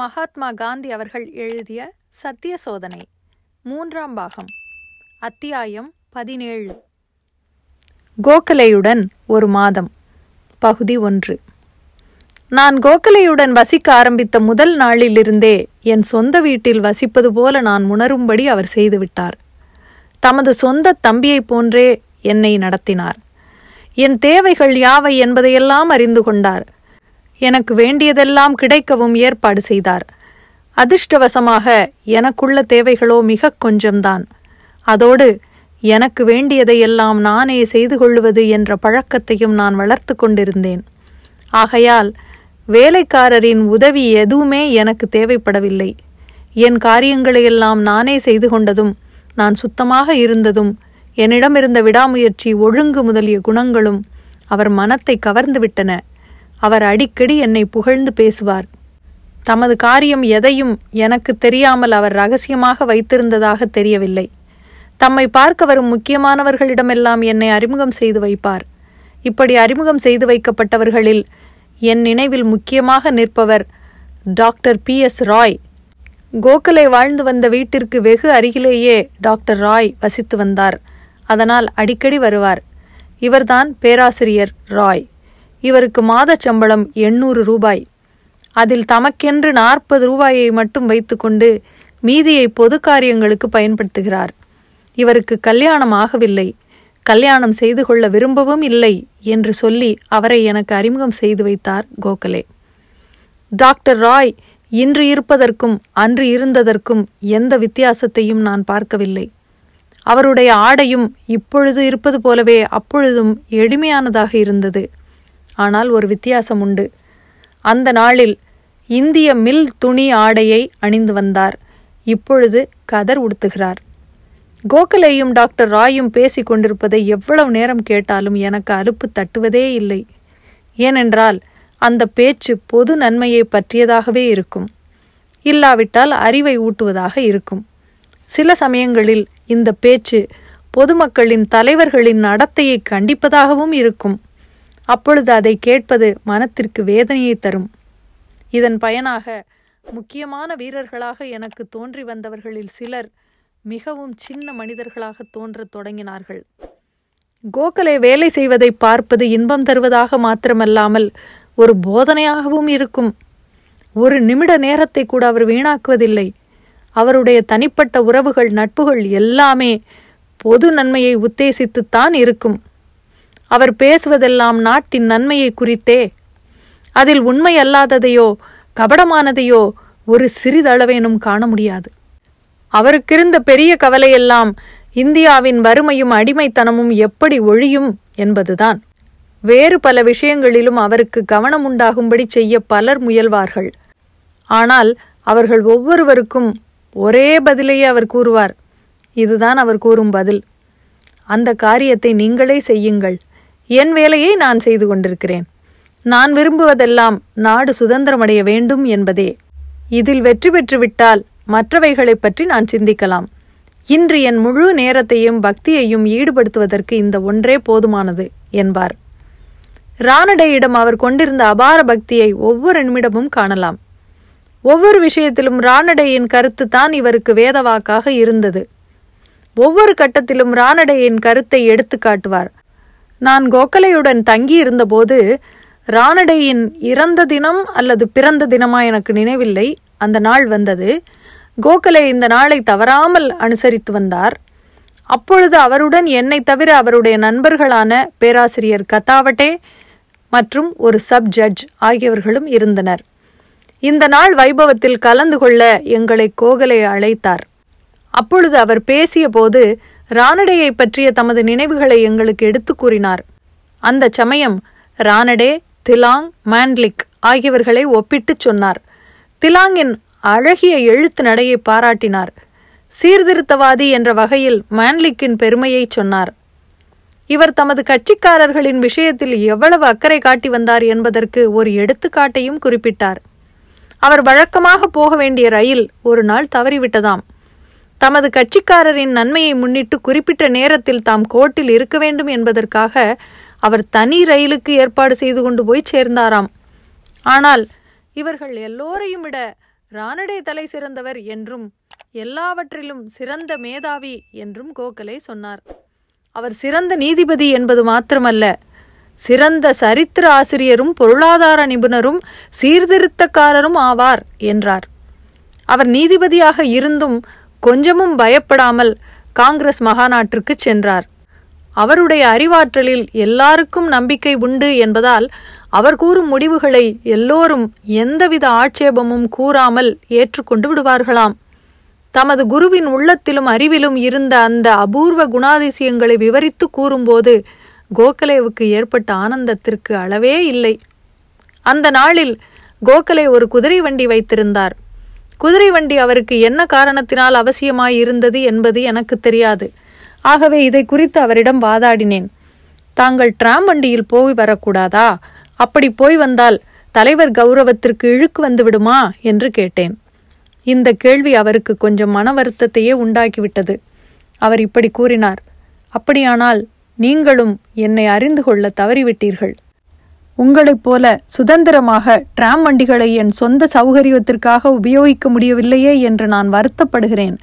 மகாத்மா காந்தி அவர்கள் எழுதிய சத்திய சோதனை மூன்றாம் பாகம் அத்தியாயம் பதினேழு. கோகலையுடன் ஒரு மாதம் பகுதி ஒன்று. நான் கோகலையுடன் வசிக்க ஆரம்பித்த முதல் நாளிலிருந்தே என் சொந்த வீட்டில் வசிப்பது போல நான் உணரும்படி அவர் செய்துவிட்டார். தமது சொந்த தம்பியைப் போன்றே என்னை நடத்தினார். என் தேவைகள் யாவை என்பதையெல்லாம் அறிந்து கொண்டார். எனக்கு வேண்டியதெல்லாம் கிடைக்கவும் ஏற்பாடு செய்தார். அதிர்ஷ்டவசமாக எனக்குள்ள தேவைகளோ மிக கொஞ்சம்தான். அதோடு எனக்கு வேண்டியதையெல்லாம் நானே செய்து கொள்வது என்ற பழக்கத்தையும் நான் வளர்த்து கொண்டிருந்தேன். ஆகையால் வேலைக்காரரின் உதவி எதுவுமே எனக்கு தேவைப்படவில்லை. என் காரியங்களையெல்லாம் நானே செய்து கொண்டதும் நான் சுத்தமாக இருந்ததும் என்னிடமிருந்த விடாமுயற்சி ஒழுங்கு முதலிய குணங்களும் அவர் மனத்தை கவர்ந்துவிட்டன அவர் அடிக்கடி என்னை புகழ்ந்து பேசுவார். தமது காரியம் எதையும் எனக்கு தெரியாமல் அவர் ரகசியமாக வைத்திருந்ததாக தெரியவில்லை. தம்மை பார்க்க வரும் முக்கியமானவர்களிடமெல்லாம் என்னை அறிமுகம் செய்து வைப்பார். இப்படி அறிமுகம் செய்து வைக்கப்பட்டவர்களில் என் நினைவில் முக்கியமாக நிற்பவர் doctor P. S. Roy. Gokhale வாழ்ந்து வந்த வீட்டிற்கு வெகு அருகிலேயே டாக்டர் ராய் வசித்து வந்தார். அதனால் அடிக்கடி வருவார். இவர்தான் பேராசிரியர் ராய். இவருக்கு மாதச் சம்பளம் எண்ணூறு ரூபாய். அதில் தமக்கென்று நாற்பது ரூபாயை மட்டும் வைத்துக்கொண்டு மீதியை பொது காரியங்களுக்கு பயன்படுத்துகிறார். இவருக்கு கல்யாணம் ஆகவில்லை. கல்யாணம் செய்து கொள்ள விரும்பவும் இல்லை என்று சொல்லி அவரை எனக்கு அறிமுகம் செய்து வைத்தார் கோகலே. டாக்டர் ராய் இன்று இருப்பதற்கும் அன்று இருந்ததற்கும் எந்த வித்தியாசத்தையும் நான் பார்க்கவில்லை. அவருடைய ஆடையும் இப்பொழுது இருப்பது போலவே அப்பொழுதும் எளிமையானதாக இருந்தது. ஆனால் ஒரு வித்தியாசம் உண்டு. அந்த நாளில் இந்திய மில் துணி ஆடையை அணிந்து வந்தார். இப்பொழுது கதர் உடுத்துகிறார். கோகலேயும் டாக்டர் ராயும் பேசிக் கொண்டிருப்பதை எவ்வளவு நேரம் கேட்டாலும் எனக்கு அலுப்பு தட்டுவதே இல்லை. ஏனென்றால் அந்த பேச்சு பொது நன்மையை பற்றியதாகவே இருக்கும். இல்லாவிட்டால் அறிவை ஊட்டுவதாக இருக்கும். சில சமயங்களில் இந்த பேச்சு பொதுமக்களின் தலைவர்களின் நடத்தையை கண்டிப்பதாகவும் இருக்கும். அப்பொழுது அதை கேட்பது மனத்திற்கு வேதனையை தரும். இதன் பயனாக முக்கியமான வீரர்களாக எனக்கு தோன்றி வந்தவர்களில் சிலர் மிகவும் சின்ன மனிதர்களாக தோன்றத் தொடங்கினார்கள். கோகலே வேலை செய்வதை பார்ப்பது இன்பம் தருவதாக மாத்திரமல்லாமல் ஒரு போதனையாகவும் இருக்கும். ஒரு நிமிட நேரத்தை கூட அவர் வீணாக்குவதில்லை. அவருடைய தனிப்பட்ட உறவுகள் நட்புகள் எல்லாமே பொது நன்மையை உத்தேசித்துத்தான் இருக்கும். அவர் பேசுவதெல்லாம் நாட்டின் நன்மையை குறித்தே. அதில் உண்மையல்லாததையோ கபடமானதையோ ஒரு சிறிதளவேனும் காண முடியாது. அவருக்கிருந்த பெரிய கவலையெல்லாம் இந்தியாவின் வறுமையும் அடிமைத்தனமும் எப்படி ஒழியும் என்பதுதான். வேறு பல விஷயங்களிலும் அவருக்கு கவனம் உண்டாகும்படி செய்ய பலர் முயல்வார்கள். ஆனால் அவர்கள் ஒவ்வொருவருக்கும் ஒரே பதிலையே அவர் கூறுவார். இதுதான் அவர் கூறும் பதில். அந்த காரியத்தை நீங்களே செய்யுங்கள். என் வேலையை நான் செய்து கொண்டிருக்கிறேன். நான் விரும்புவதெல்லாம் நாடு சுதந்திரமடைய வேண்டும் என்பதே. இதில் வெற்றி பெற்றுவிட்டால் மற்றவைகளை பற்றி நான் சிந்திக்கலாம். இன்று என் முழு நேரத்தையும் பக்தியையும் ஈடுபடுத்துவதற்கு இந்த ஒன்றே போதுமானது என்பார். ராணடையிடம் அவர் கொண்டிருந்த அபார பக்தியை ஒவ்வொரு நிமிடமும் காணலாம். ஒவ்வொரு விஷயத்திலும் ராணடையின் கருத்து தான் இவருக்கு வேதவாக்காக இருந்தது. ஒவ்வொரு கட்டத்திலும் ராணடையின் கருத்தை எடுத்து காட்டுவார் நான் கோகலையுடன் தங்கி இருந்தபோது ராணடையின் இறந்த தினம் அல்லது பிறந்த தினமா எனக்கு நினைவில்லை. அந்த நாள் வந்தது. கோகலே இந்த நாளை தவறாமல் அனுசரித்து வந்தார். அப்பொழுது அவருடன் என்னை தவிர அவருடைய நண்பர்களான பேராசிரியர் கத்தாவட்டே மற்றும் ஒரு சப் ஜட்ஜ் ஆகியவர்களும் இருந்தனர். இந்த நாள் வைபவத்தில் கலந்து கொள்ள எங்களை கோகலே அழைத்தார். அப்பொழுது அவர் பேசிய போது ராணடையை பற்றிய தமது நினைவுகளை எங்களுக்கு எடுத்துக் கூறினார். அந்த சமயம் ராணடே திலாங் மாண்ட்லிக் ஆகியவர்களை ஒப்பிட்டுச் சொன்னார். திலாங்கின் அழகிய எழுத்து நடையை பாராட்டினார். சீர்திருத்தவாதி என்ற வகையில் மான்லிக்கின் பெருமையை சொன்னார். இவர் தமது கட்சிக்காரர்களின் விஷயத்தில் எவ்வளவு அக்கறை காட்டி வந்தார் என்பதற்கு ஒரு எடுத்துக்காட்டையும் குறிப்பிட்டார். அவர் வழக்கமாக போக வேண்டிய ரயில் ஒரு நாள் தவறிவிட்டதாம். தமது கட்சிக்காரரின் நன்மையை முன்னிட்டு குறிப்பிட்ட நேரத்தில் தாம் கோர்ட்டில் இருக்க வேண்டும் என்பதற்காக அவர் தனி ரயிலுக்கு ஏற்பாடு செய்து கொண்டு போய் சேர்ந்தாராம். ஆனால் இவர்கள் எல்லோரையும் விட ராணடை தலை சிறந்தவர் என்றும் எல்லாவற்றிலும் சிறந்த மேதாவி என்றும் கோகலே சொன்னார். அவர் சிறந்த நீதிபதி என்பது மாத்திரமல்ல சிறந்த சரித்திர ஆசிரியரும் பொருளாதார நிபுணரும் சீர்திருத்தக்காரரும் ஆவார் என்றார். அவர் நீதிபதியாக இருந்தும் கொஞ்சமும் பயப்படாமல் காங்கிரஸ் மகாநாட்டிற்கு சென்றார். அவருடைய அறிவாற்றலில் எல்லாருக்கும் நம்பிக்கை உண்டு என்பதால் அவர் கூறும் முடிவுகளை எல்லோரும் எந்தவித ஆட்சேபமும் கூறாமல் ஏற்றுக்கொண்டு விடுவார்களாம். தமது குருவின் உள்ளத்திலும் அறிவிலும் இருந்த அந்த அபூர்வ குணாதிசயங்களை விவரித்து கூறும்போது கோகலேவுக்கு ஏற்பட்ட ஆனந்தத்திற்கு அளவே இல்லை. அந்த நாளில் கோகலே ஒரு குதிரை வண்டி வைத்திருந்தார். குதிரை வண்டி அவருக்கு என்ன காரணத்தினால் அவசியமாய் இருந்தது என்பது எனக்கு தெரியாது. ஆகவே இதை குறித்து அவரிடம் வாதாடினேன். தாங்கள் டிராம் வண்டியில் போய் வரக்கூடாதா? அப்படி போய் வந்தால் தலைவர் கௌரவத்திற்கு இழுக்கு வந்து விடுமா? என்று கேட்டேன். இந்த கேள்வி அவருக்கு கொஞ்சம் மன வருத்தத்தையே உண்டாக்கிவிட்டது. அவர் இப்படி கூறினார். அப்படியானால் நீங்களும் என்னை அறிந்து கொள்ள தவறிவிட்டீர்கள். உங்களைப் போல சுதந்திரமாக டிராம் வண்டிகளை என் சொந்த சௌகரியத்திற்காக உபயோகிக்க முடியவில்லையே என்று நான் வருத்தப்படுகிறேன்.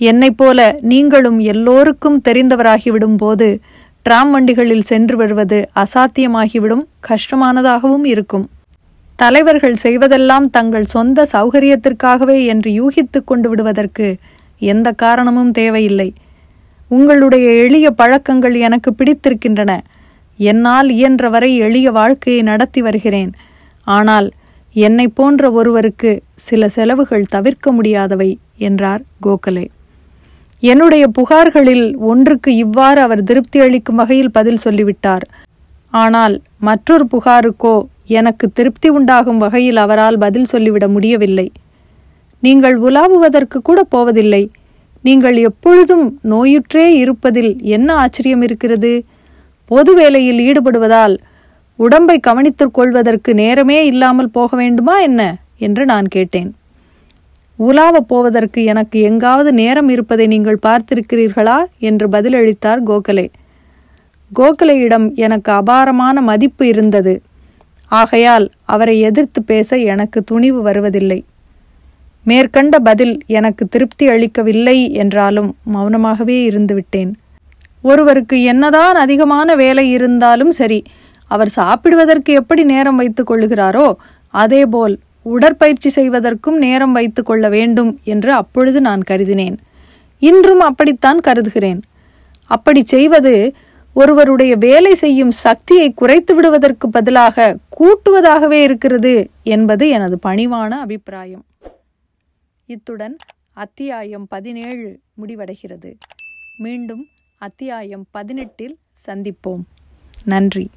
என்னைப் போல நீங்களும் எல்லோருக்கும் தெரிந்தவராகிவிடும் போது டிராம் வண்டிகளில் சென்று வருவது அசாத்தியமாகிவிடும் கஷ்டமானதாகவும் இருக்கும். தலைவர்கள் செய்வதெல்லாம் தங்கள் சொந்த சௌகரியத்திற்காகவே என்று யூகித்து கொண்டு விடுவதற்கு எந்த காரணமும் தேவையில்லை. உங்களுடைய எளிய பழக்கங்கள் எனக்கு பிடித்திருக்கின்றன. என்னால் இயன்றவரை எளிய வாழ்க்கையை நடத்தி வருகிறேன். ஆனால் என்னை போன்ற ஒருவருக்கு சில செலவுகள் தவிர்க்க முடியாதவை என்றார் கோகலே. என்னுடைய புகார்களில் ஒன்றுக்கு இவ்வாறு அவர் திருப்தி அளிக்கும் வகையில் பதில் சொல்லிவிட்டார். ஆனால் மற்றொரு புகாருக்கோ எனக்கு திருப்தி உண்டாகும் வகையில் அவரால் பதில் சொல்லிவிட முடியவில்லை. நீங்கள் உலாவுவதற்கு கூட போவதில்லை. நீங்கள் எப்பொழுதும் நோயுற்றே இருப்பதில் என்ன ஆச்சரியம் இருக்கிறது? பொது வேலையில் ஈடுபடுவதால் உடம்பை கவனித்துக் கொள்வதற்கு நேரமே இல்லாமல் போக வேண்டுமா என்ன? என்று நான் கேட்டேன். உலாவ போவதற்கு எனக்கு எங்காவது நேரம் இருப்பதை நீங்கள் பார்த்திருக்கிறீர்களா? என்று பதிலளித்தார் கோகலே. கோகலேயிடம் எனக்கு அபாரமான மதிப்பு இருந்தது. ஆகையால் அவரை எதிர்த்து பேச எனக்கு துணிவு வருவதில்லை. மேற்கண்ட பதில் எனக்கு திருப்தி அளிக்கவில்லை என்றாலும் மௌனமாகவே இருந்துவிட்டேன். ஒருவருக்கு என்னதான் அதிகமான வேலை இருந்தாலும் சரி அவர் சாப்பிடுவதற்கு எப்படி நேரம் வைத்துக் கொள்ளுகிறாரோ அதேபோல் உடற்பயிற்சி செய்வதற்கும் நேரம் வைத்துக் கொள்ள வேண்டும் என்று அப்பொழுது நான் கருதினேன். இன்றும் அப்படித்தான் கருதுகிறேன். அப்படி செய்வது ஒருவருடைய வேலை செய்யும் சக்தியை குறைத்து விடுவதற்கு பதிலாக கூட்டுவதாகவே இருக்கிறது என்பது எனது பணிவான அபிப்பிராயம். இத்துடன் அத்தியாயம் பதினேழு முடிவடைகிறது. மீண்டும் அத்தியாயம் பதினெட்டில் சந்திப்போம். நன்றி.